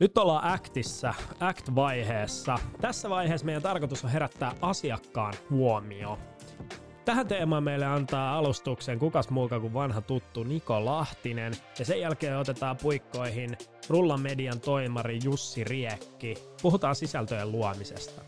Nyt ollaan Actissa, Act-vaiheessa. Tässä vaiheessa meidän tarkoitus on herättää asiakkaan huomio. Tähän teemaan meille antaa alustuksen kukas muuka kuin vanha tuttu Niko Lahtinen, ja sen jälkeen otetaan puikkoihin Rullan median toimari Jussi Riekki. Puhutaan sisältöjen luomisesta.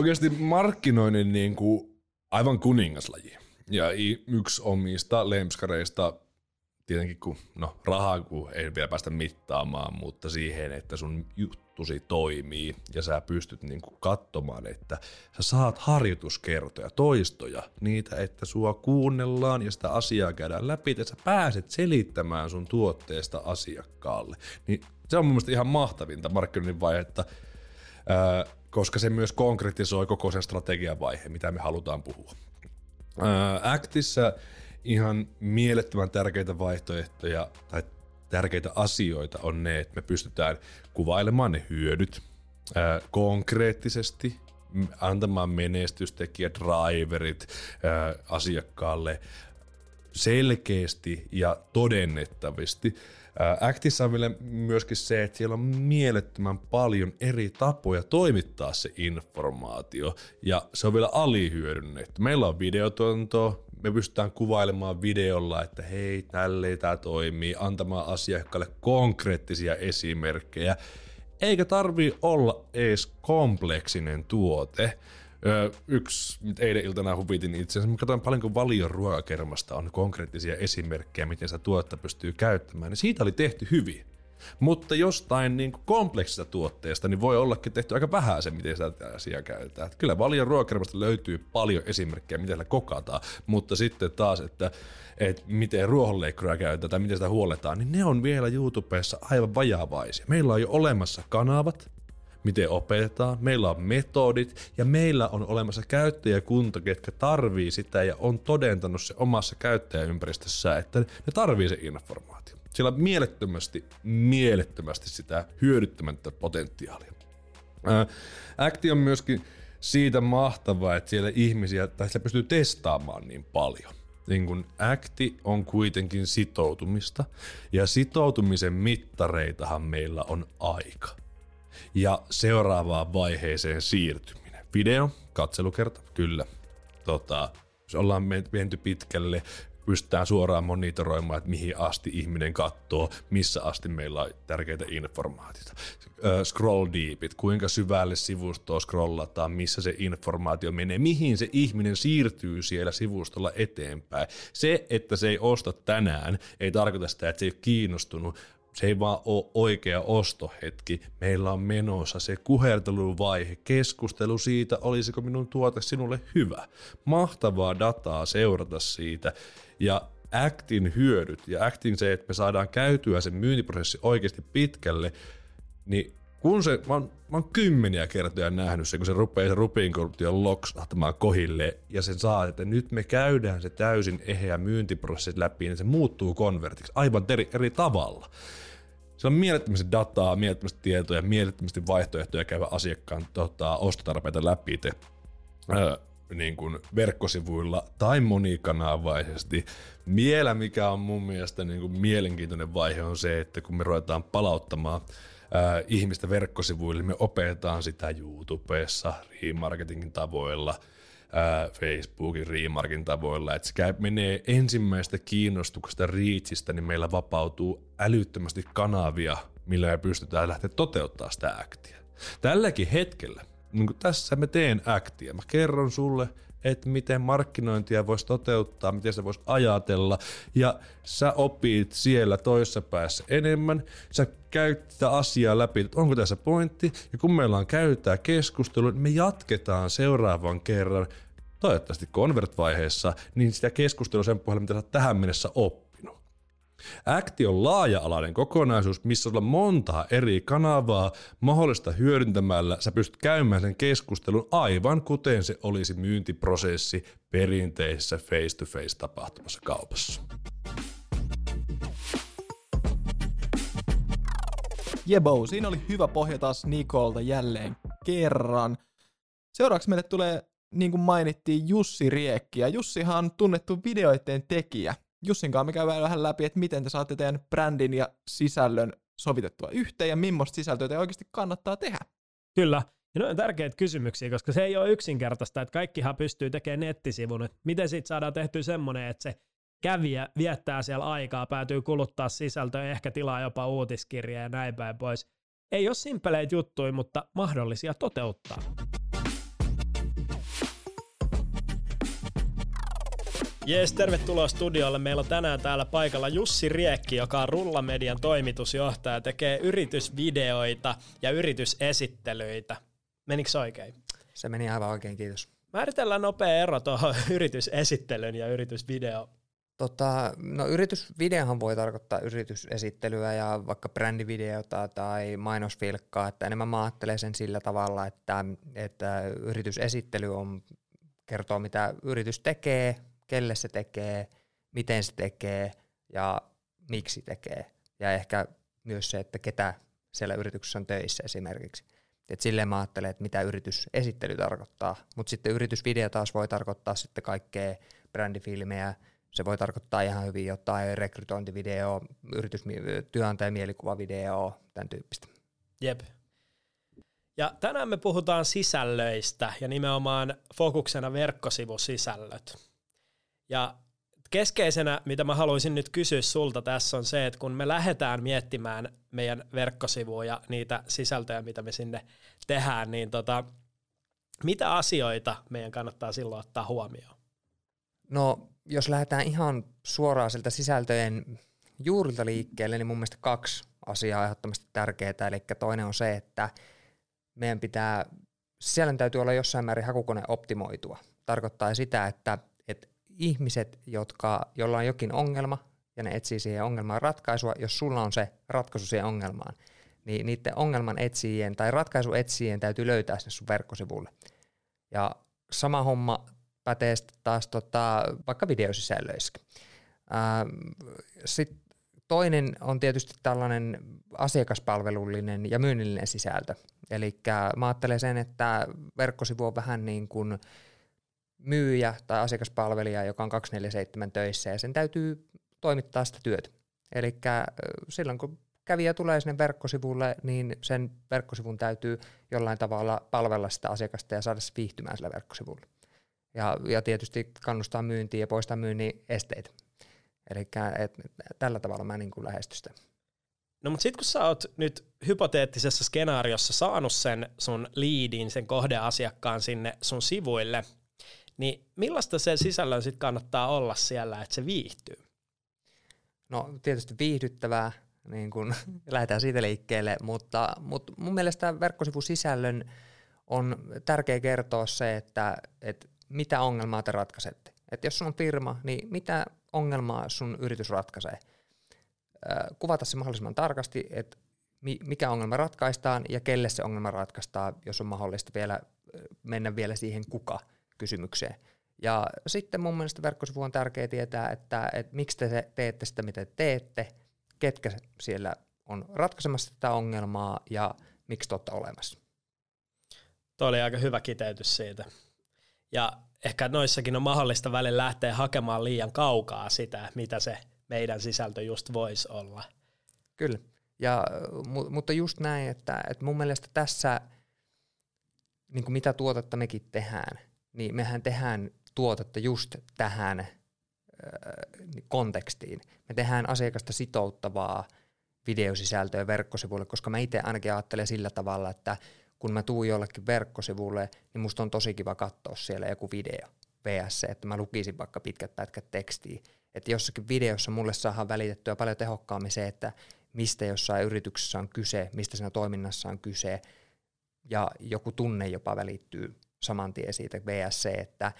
Oikeasti markkinoinnin niin kuin aivan kuningaslaji. Ja yksi omista lemskareista, tietenkin kun, no rahaa kun ei vielä päästä mittaamaan, mutta siihen, että sun juttusi toimii ja sä pystyt niin kuin katsomaan, että sä saat harjoituskertoja, toistoja, niitä, että sua kuunnellaan ja sitä asiaa käydään läpi, että sä pääset selittämään sun tuotteesta asiakkaalle. Niin se on mun mielestä ihan mahtavinta markkinoinnin vaihetta, koska se myös konkretisoi koko sen strategian vaiheen, mitä me halutaan puhua. Actissa ihan mielettömän tärkeitä vaihtoehtoja tai tärkeitä asioita on ne, että me pystytään kuvailemaan ne hyödyt ää, konkreettisesti, antamaan menestystekijät, driverit ää, asiakkaalle selkeästi ja todennettavasti. Actissa on myöskin se, että siellä on mielettömän paljon eri tapoja toimittaa se informaatio, ja se on vielä alihyödynnetty. Meillä on videotonto, me pystytään kuvailemaan videolla, että hei, tälleen tämä toimii, antamaan asiakkaalle konkreettisia esimerkkejä, eikä tarvi olla edes kompleksinen tuote. Öö, yksi, eilen iltana huvitin itse asiassa, katsoin paljonko valion ruokakermasta on konkreettisia esimerkkejä, miten sitä tuotetta pystyy käyttämään, niin siitä oli tehty hyvin. Mutta jostain niin kompleksista tuotteesta niin voi ollakin tehty aika vähän se, miten sitä asiaa käytetään. Että kyllä valion ruokakermasta löytyy paljon esimerkkejä, miten sitä kokataan, mutta sitten taas, että, että miten ruohonleikkuria käytetään tai miten sitä huoletaan, niin ne on vielä YouTubessa aivan vajavaisia. Meillä on jo olemassa kanavat, miten opetetaan, meillä on metodit ja meillä on olemassa käyttäjäkunta, ketkä tarvii sitä ja on todentanut se omassa käyttäjäympäristössä, että ne tarvii se informaatio. Siellä on mielettömästi, mielettömästi sitä hyödyttämättä potentiaalia. Acti on myöskin siitä mahtavaa, että siellä ihmisiä, tai siellä pystyy testaamaan niin paljon. Niin kun acti on kuitenkin sitoutumista, ja sitoutumisen mittareitahan meillä on aika ja seuraavaan vaiheeseen siirtyminen. Video, katselukerta, kyllä. Tota, se ollaan menty pitkälle, pystytään suoraan monitoroimaan, että mihin asti ihminen katsoo, missä asti meillä on tärkeitä informaatiota. Scroll deepit, kuinka syvälle sivustoa scrollataan, missä se informaatio menee, mihin se ihminen siirtyy siellä sivustolla eteenpäin. Se, että se ei osta tänään, ei tarkoita sitä, että se ei ole kiinnostunut, se ei vaan ole oikea ostohetki. Meillä on menossa se kuherteluvaihe, keskustelu siitä, olisiko minun tuote sinulle hyvä. Mahtavaa dataa seurata siitä ja Actin hyödyt ja Actin se, että me saadaan käytyä sen myyntiprosessi oikeasti pitkälle, niin kun se, mä oon, mä oon kymmeniä kertoja nähnyt se, kun se rupeaa se rupiin korruption loksahtamaan kohille ja sen saa, että nyt me käydään se täysin eheä myyntiprosessi läpi, niin se muuttuu konvertiksi aivan eri, eri tavalla. Se on mielettömästi dataa, mielettömästi tietoja, mielettömästi vaihtoehtoja käydä asiakkaan tota, ostotarpeita läpi te, öö, niin kuin verkkosivuilla tai monikanavaisesti. Vielä mikä on mun mielestä niin kuin mielenkiintoinen vaihe on se, että kun me ruvetaan palauttamaan ää, ihmistä verkkosivuille, me opetetaan sitä YouTubessa, remarketingin tavoilla, ää, Facebookin remarkin tavoilla, että se menee ensimmäistä kiinnostuksesta riitsistä, niin meillä vapautuu älyttömästi kanavia, millä me pystytään lähteä toteuttaa sitä aktia. Tälläkin hetkellä, niin tässä mä teen aktia, mä kerron sulle, että miten markkinointia voisi toteuttaa, miten se voisi ajatella, ja sä opit siellä toisessa päässä enemmän, sä käyt sitä asiaa läpi, että onko tässä pointti, ja kun meillä on käytää keskustelu, niin me jatketaan seuraavan kerran, toivottavasti convert-vaiheessa, niin sitä keskustelua sen pohjalta, mitä sä tähän mennessä oppii Acti on laaja-alainen kokonaisuus, missä on monta eri kanavaa mahdollista hyödyntämällä. Sä pystyt käymään sen keskustelun aivan kuten se olisi myyntiprosessi perinteisessä face-to-face tapahtumassa kaupassa. Jebo, siinä oli hyvä pohja taas Nikolta jälleen kerran. Seuraavaksi meille tulee, niin kuin mainittiin, Jussi Riekki. Ja Jussihan on tunnettu videoiden tekijä. Jussin kanssa me käydään vähän läpi, että miten te saatte teidän brändin ja sisällön sovitettua yhteen ja millaista sisältöä te oikeasti kannattaa tehdä. Kyllä. Ja ne on tärkeitä kysymyksiä, koska se ei ole yksinkertaista, että kaikkihan pystyy tekemään nettisivun. Että miten siitä saadaan tehty semmoinen, että se kävijä viettää siellä aikaa, päätyy kuluttaa sisältöä, ehkä tilaa jopa uutiskirjaa ja näin päin pois. Ei ole simpeleitä juttuja, mutta mahdollisia toteuttaa. Jees, tervetuloa studiolle. Meillä on tänään täällä paikalla Jussi Riekki, joka on Rullamedian toimitusjohtaja, tekee yritysvideoita ja yritysesittelyitä. Menikö oikein? Se meni aivan oikein, kiitos. Määritellään nopea ero tuohon yritysesittelyn ja yritysvideo. Tota, no yritysvideohan voi tarkoittaa yritysesittelyä ja vaikka brändivideota tai mainosfilkkaa, että enemmän mä ajattelen sen sillä tavalla, että, että yritysesittely on kertoo mitä yritys tekee, kelle se tekee, miten se tekee ja miksi tekee. Ja ehkä myös se, että ketä siellä yrityksessä on töissä esimerkiksi. Et silleen mä ajattelen, että mitä yritysesittely tarkoittaa. Mutta sitten yritysvideo taas voi tarkoittaa sitten kaikkea brändifilmejä, se voi tarkoittaa ihan hyvin jotain rekrytointivideo, yritys, työnantajan mielikuvavideo, tämän tyyppistä. Jep. Ja tänään me puhutaan sisällöistä ja nimenomaan fokuksena verkkosivusisällöt. Ja keskeisenä, mitä mä haluaisin nyt kysyä sulta tässä on se, että kun me lähdetään miettimään meidän verkkosivuja ja niitä sisältöjä, mitä me sinne tehdään, niin tota, mitä asioita meidän kannattaa silloin ottaa huomioon? No, jos lähdetään ihan suoraan sieltä sisältöjen juurilta liikkeelle, niin mun mielestä kaksi asiaa ehdottomasti tärkeää. Eli toinen on se, että meidän pitää, sisällön täytyy olla jossain määrin hakukone optimoitua. Tarkoittaa sitä, että ihmiset, jotka, joilla on jokin ongelma ja ne etsii siihen ongelmaan ratkaisua, jos sulla on se ratkaisu siihen ongelmaan, niin niiden ongelman etsijien tai ratkaisuetsijien täytyy löytää sinne sun verkkosivulle. Ja sama homma pätee taas tota, vaikka videosisällöissä. Sitten toinen on tietysti tällainen asiakaspalvelullinen ja myynnillinen sisältö. Eli mä ajattelen sen, että verkkosivu on vähän niin kuin myyjä tai asiakaspalvelija, joka on 247 töissä ja sen täytyy toimittaa sitä työtä. Eli silloin kun kävijä tulee sinne verkkosivulle, niin sen verkkosivun täytyy jollain tavalla palvella sitä asiakasta ja saada se viihtymään sillä verkkosivulla. Ja, ja tietysti kannustaa myyntiä ja poistaa myynnin esteitä. Eli tällä tavalla mä niin lähestyn sitä. No mutta sitten kun sä oot nyt hypoteettisessa skenaariossa saanut sen sun liidin, sen kohdeasiakkaan sinne sun sivuille, niin millaista se sisällön sitten kannattaa olla siellä, että se viihtyy? No tietysti viihdyttävää, niin kun lähdetään siitä liikkeelle, mutta, mutta mun mielestä verkkosivusisällön on tärkeä kertoa se, että, että mitä ongelmaa te ratkaisette. Että jos sun on firma, niin mitä ongelmaa sun yritys ratkaisee. Kuvata se mahdollisimman tarkasti, että mikä ongelma ratkaistaan ja kelle se ongelma ratkaistaan, jos on mahdollista vielä mennä vielä siihen kuka kysymykseen. Ja sitten mun mielestä verkkosivu on tärkeää tietää, että, että miksi te teette sitä, mitä te teette, ketkä siellä on ratkaisemassa tätä ongelmaa ja miksi te olette olemassa. Tuo oli aika hyvä kiteytys siitä. Ja ehkä noissakin on mahdollista välillä lähteä hakemaan liian kaukaa sitä, mitä se meidän sisältö just voisi olla. Kyllä, ja, mutta just näin, että, että mun mielestä tässä, niin kuin mitä tuotetta mekin tehdään, niin mehän tehdään tuotetta just tähän kontekstiin. Me tehdään asiakasta sitouttavaa videosisältöä verkkosivuille, koska mä itse ainakin ajattelen sillä tavalla, että kun mä tuun jollekin verkkosivulle, niin musta on tosi kiva katsoa siellä joku video VS, että mä lukisin vaikka pitkät pätkät tekstiä. Että jossakin videossa mulle saadaan välitettyä paljon tehokkaammin se, että mistä jossain yrityksessä on kyse, mistä siinä toiminnassa on kyse, ja joku tunne jopa välittyy saman tien siitä VSC, että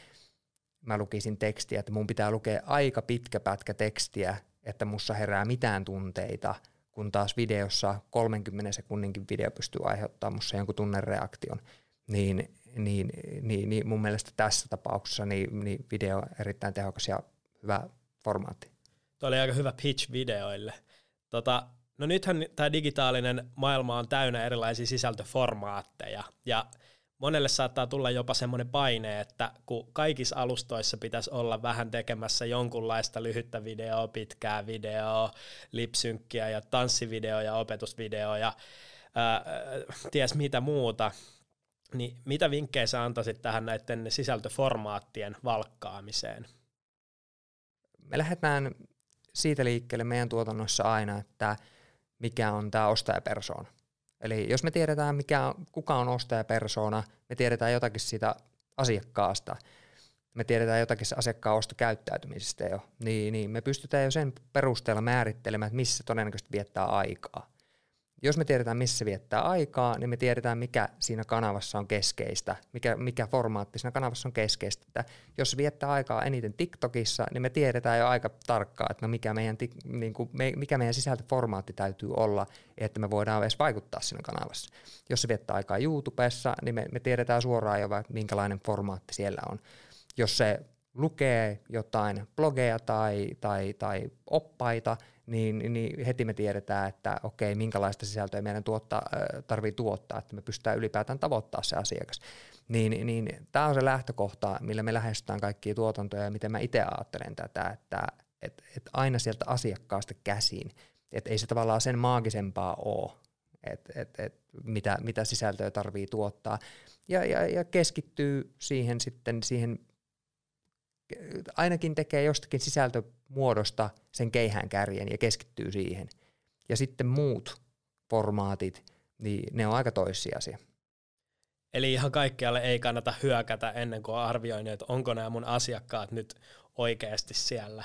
mä lukisin tekstiä, että mun pitää lukea aika pitkä pätkä tekstiä, että mussa herää mitään tunteita, kun taas videossa 30 sekunninkin video pystyy aiheuttamaan mussa jonkun tunnereaktion, niin, niin, niin, niin mun mielestä tässä tapauksessa niin, niin video on erittäin tehokas ja hyvä formaatti. Tuo oli aika hyvä pitch videoille. Tota, no nythän tämä digitaalinen maailma on täynnä erilaisia sisältöformaatteja, ja monelle saattaa tulla jopa semmoinen paine, että kun kaikissa alustoissa pitäisi olla vähän tekemässä jonkunlaista lyhyttä videoa, pitkää videoa, lipsynkkiä ja tanssivideoa ja opetusvideoa ja ää, ties mitä muuta, niin mitä vinkkejä sä antaisit tähän näiden sisältöformaattien valkkaamiseen? Me lähdetään siitä liikkeelle meidän tuotannossa aina, että mikä on tämä ostajapersoona. Eli jos me tiedetään, mikä, kuka on ostajapersona, me tiedetään jotakin siitä asiakkaasta, me tiedetään jotakin se asiakkaan ostokäyttäytymisestä jo, niin, niin me pystytään jo sen perusteella määrittelemään, että missä todennäköisesti viettää aikaa jos me tiedetään, missä se viettää aikaa, niin me tiedetään, mikä siinä kanavassa on keskeistä, mikä, mikä formaatti siinä kanavassa on keskeistä. Että jos viettää aikaa eniten TikTokissa, niin me tiedetään jo aika tarkkaan, että no mikä, meidän, niin kuin, mikä meidän sisältöformaatti täytyy olla, että me voidaan edes vaikuttaa siinä kanavassa. Jos se viettää aikaa YouTubessa, niin me, me tiedetään suoraan jo, minkälainen formaatti siellä on. Jos se lukee jotain blogeja tai, tai, tai oppaita, niin, niin heti me tiedetään, että okei, minkälaista sisältöä meidän tuottaa, tuottaa, että me pystytään ylipäätään tavoittaa se asiakas. Niin, niin tämä on se lähtökohta, millä me lähestytään kaikkia tuotantoja ja miten mä itse ajattelen tätä, että et, et aina sieltä asiakkaasta käsin, että ei se tavallaan sen maagisempaa ole, että et, et, mitä, mitä sisältöä tarvii tuottaa. Ja, ja, ja keskittyy siihen sitten siihen ainakin tekee jostakin sisältömuodosta sen keihään kärjen ja keskittyy siihen. Ja sitten muut formaatit, niin ne on aika toissijaisia. Eli ihan kaikkialle ei kannata hyökätä ennen kuin on arvioinut, että onko nämä mun asiakkaat nyt oikeasti siellä.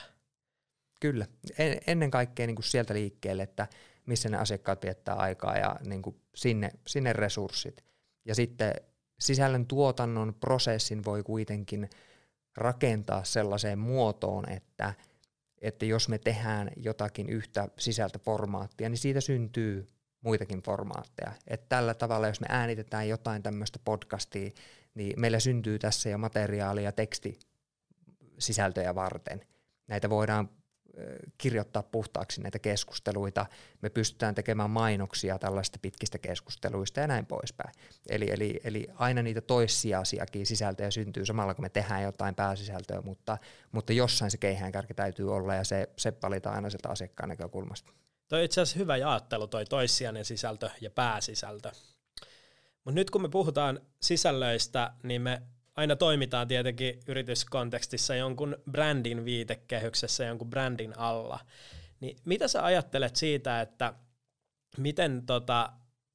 Kyllä. En, ennen kaikkea niin kuin sieltä liikkeelle, että missä ne asiakkaat viettää aikaa ja niin kuin sinne, sinne resurssit. Ja sitten sisällön tuotannon prosessin voi kuitenkin – rakentaa sellaiseen muotoon, että, että jos me tehdään jotakin yhtä sisältöformaattia, niin siitä syntyy muitakin formaatteja. Et tällä tavalla, jos me äänitetään jotain tämmöistä podcastia, niin meillä syntyy tässä jo materiaalia tekstisisältöjä varten. Näitä voidaan kirjoittaa puhtaaksi näitä keskusteluita, me pystytään tekemään mainoksia tällaista pitkistä keskusteluista ja näin poispäin. Eli, eli, eli aina niitä toissijaisiakin sisältöjä syntyy samalla, kun me tehdään jotain pääsisältöä, mutta, mutta jossain se keihäänkärki täytyy olla ja se, se valitaan aina sieltä asiakkaan näkökulmasta. Toi itse asiassa hyvä jaottelu, toi toissijainen sisältö ja pääsisältö. Mutta nyt kun me puhutaan sisällöistä, niin me aina toimitaan tietenkin yrityskontekstissa jonkun brändin viitekehyksessä, jonkun brändin alla. Niin mitä sä ajattelet siitä, että miten tota,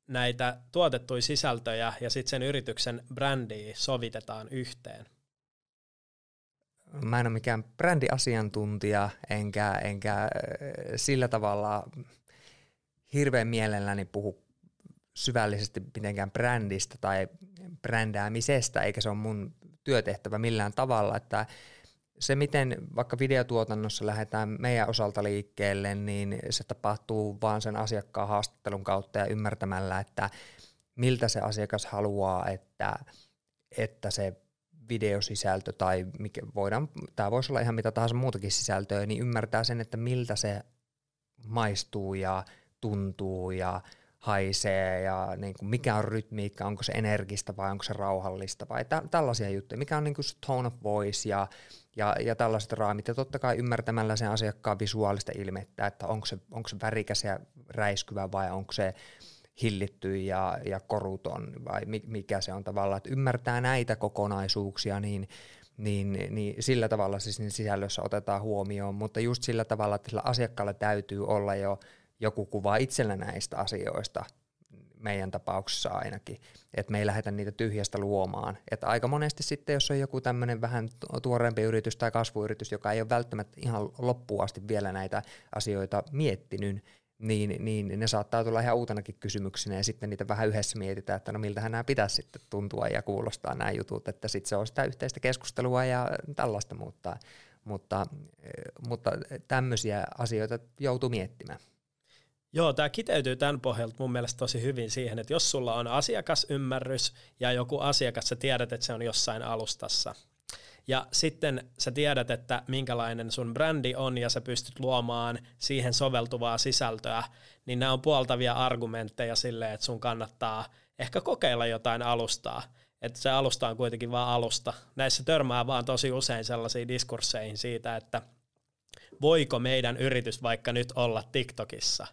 näitä tuotettuja sisältöjä ja sitten sen yrityksen brändiä sovitetaan yhteen? Mä en ole mikään brändiasiantuntija, enkä, enkä sillä tavalla hirveän mielelläni puhu syvällisesti mitenkään brändistä tai brändäämisestä, eikä se ole mun työtehtävä millään tavalla, että se, miten vaikka videotuotannossa lähdetään meidän osalta liikkeelle, niin se tapahtuu vaan sen asiakkaan haastattelun kautta ja ymmärtämällä, että miltä se asiakas haluaa, että, että se videosisältö tai mikä voidaan, tämä voisi olla ihan mitä tahansa muutakin sisältöä, niin ymmärtää sen, että miltä se maistuu ja tuntuu ja haisee ja niin kuin mikä on rytmiikka, onko se energistä vai onko se rauhallista vai tä- tällaisia juttuja, mikä on niin kuin tone of voice ja, ja, ja tällaiset raamit. Ja totta kai ymmärtämällä sen asiakkaan visuaalista ilmettä, että onko se, onko se värikäs ja räiskyvä vai onko se hillitty ja, ja koruton vai mikä se on tavallaan, että ymmärtää näitä kokonaisuuksia, niin niin, niin sillä tavalla siis niin sisällössä otetaan huomioon, mutta just sillä tavalla, että sillä asiakkaalla täytyy olla jo joku kuva itsellä näistä asioista, meidän tapauksessa ainakin, että me ei lähdetä niitä tyhjästä luomaan. Että aika monesti sitten, jos on joku tämmöinen vähän tuoreempi yritys tai kasvuyritys, joka ei ole välttämättä ihan loppuun asti vielä näitä asioita miettinyt, niin, niin ne saattaa tulla ihan uutenakin kysymyksinä ja sitten niitä vähän yhdessä mietitään, että no miltähän nämä pitäisi sitten tuntua ja kuulostaa nämä jutut, että sitten se on sitä yhteistä keskustelua ja tällaista, mutta, mutta, mutta tämmöisiä asioita joutuu miettimään. Joo, tämä kiteytyy tämän pohjalta mun mielestä tosi hyvin siihen, että jos sulla on asiakasymmärrys ja joku asiakas, sä tiedät, että se on jossain alustassa, ja sitten sä tiedät, että minkälainen sun brändi on ja sä pystyt luomaan siihen soveltuvaa sisältöä, niin nämä on puoltavia argumentteja sille, että sun kannattaa ehkä kokeilla jotain alustaa. että se alusta on kuitenkin vaan alusta. Näissä törmää vaan tosi usein sellaisiin diskursseihin siitä, että voiko meidän yritys vaikka nyt olla TikTokissa.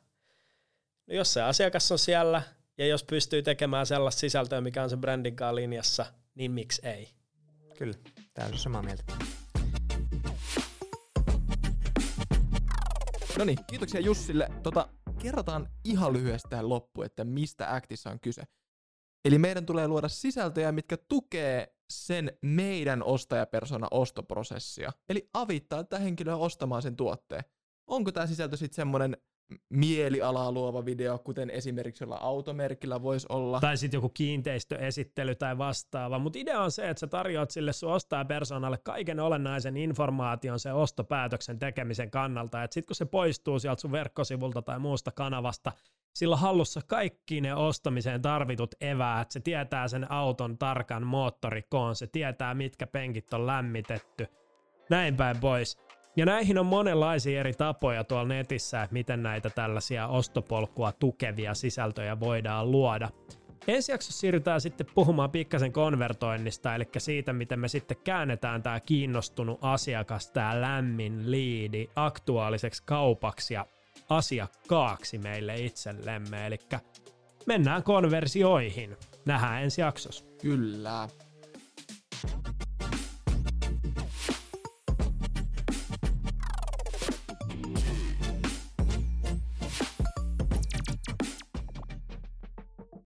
No jos se asiakas on siellä ja jos pystyy tekemään sellaista sisältöä, mikä on se brändin linjassa, niin miksi ei? Kyllä, täysin samaa mieltä. No niin, kiitoksia Jussille. Tota, kerrotaan ihan lyhyesti tähän loppuun, että mistä Actissa on kyse. Eli meidän tulee luoda sisältöjä, mitkä tukee sen meidän ostajapersona ostoprosessia. Eli avittaa tätä henkilöä ostamaan sen tuotteen. Onko tämä sisältö sitten semmoinen mielialaa luova video, kuten esimerkiksi jolla automerkillä voisi olla. Tai sitten joku kiinteistöesittely tai vastaava. Mutta idea on se, että sä tarjoat sille sun ostajapersonalle kaiken olennaisen informaation sen ostopäätöksen tekemisen kannalta. Että sitten kun se poistuu sieltä sun verkkosivulta tai muusta kanavasta, sillä hallussa kaikki ne ostamiseen tarvitut eväät. Se tietää sen auton tarkan moottorikoon, se tietää mitkä penkit on lämmitetty. Näin päin pois ja näihin on monenlaisia eri tapoja tuolla netissä, että miten näitä tällaisia ostopolkua tukevia sisältöjä voidaan luoda. Ensi jaksossa siirrytään sitten puhumaan pikkasen konvertoinnista, eli siitä, miten me sitten käännetään tämä kiinnostunut asiakas, tämä lämmin liidi aktuaaliseksi kaupaksi ja asiakkaaksi meille itsellemme, eli mennään konversioihin. Nähdään ensi jaksossa. Kyllä.